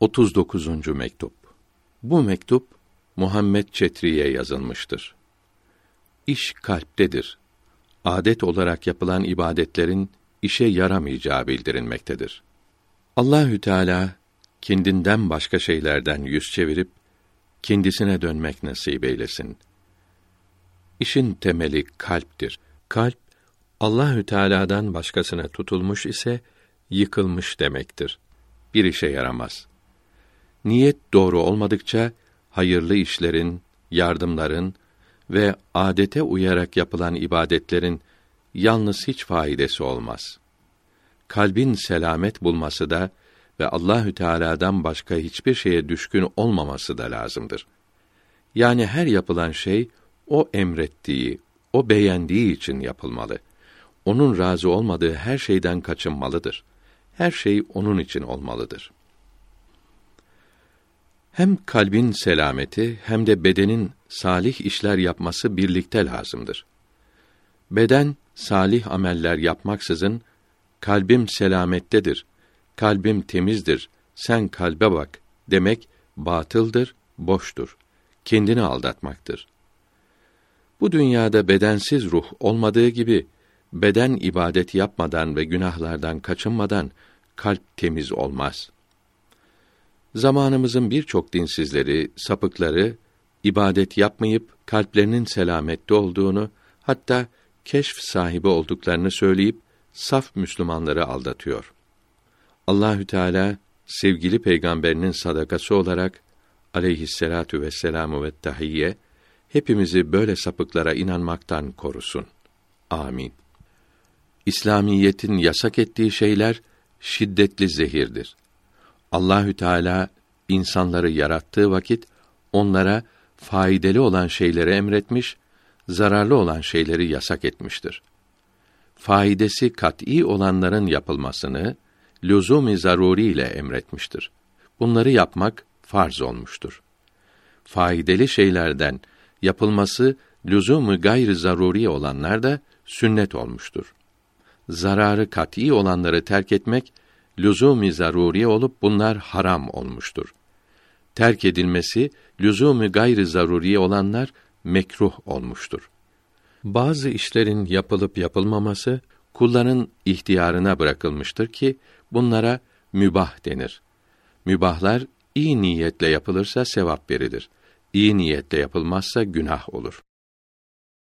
39. mektup. Bu mektup Muhammed Çetri'ye yazılmıştır. İş kalptedir. Adet olarak yapılan ibadetlerin işe yaramayacağı bildirilmektedir. Allahü Teala kendinden başka şeylerden yüz çevirip kendisine dönmek nasip eylesin. İşin temeli kalptir. Kalp Allahü Teala'dan başkasına tutulmuş ise yıkılmış demektir. Bir işe yaramaz. Niyet doğru olmadıkça hayırlı işlerin, yardımların ve adete uyarak yapılan ibadetlerin yalnız hiç faydası olmaz. Kalbin selamet bulması da ve Allahü Teala'dan başka hiçbir şeye düşkün olmaması da lazımdır. Yani her yapılan şey o emrettiği, o beğendiği için yapılmalı. Onun razı olmadığı her şeyden kaçınmalıdır. Her şey onun için olmalıdır. Hem kalbin selameti hem de bedenin salih işler yapması birlikte lazımdır. Beden salih ameller yapmaksızın kalbim selamettedir, kalbim temizdir, sen kalbe bak demek batıldır, boştur. Kendini aldatmaktır. Bu dünyada bedensiz ruh olmadığı gibi beden ibadet yapmadan ve günahlardan kaçınmadan kalp temiz olmaz. Zamanımızın birçok dinsizleri, sapıkları ibadet yapmayıp kalplerinin selamette olduğunu, hatta keşf sahibi olduklarını söyleyip saf Müslümanları aldatıyor. Allahü Teala sevgili peygamberinin sadakası olarak aleyhisselatu vesselamu ve tahiyye hepimizi böyle sapıklara inanmaktan korusun. Amin. İslamiyetin yasak ettiği şeyler şiddetli zehirdir. Allahü Teala insanları yarattığı vakit onlara faydalı olan şeyleri emretmiş, zararlı olan şeyleri yasak etmiştir. Faidesi kat'î olanların yapılmasını lüzum-i zaruri ile emretmiştir. Bunları yapmak farz olmuştur. Faydalı şeylerden yapılması lüzum-u gayr zaruri olanlar da sünnet olmuştur. Zararı kat'î olanları terk etmek lüzum-i zaruri olup bunlar haram olmuştur. Terk edilmesi lüzum-i gayr zaruri olanlar mekruh olmuştur. Bazı işlerin yapılıp yapılmaması kulların ihtiyarına bırakılmıştır ki bunlara mübah denir. Mübahlar iyi niyetle yapılırsa sevap verilir. İyi niyetle yapılmazsa günah olur.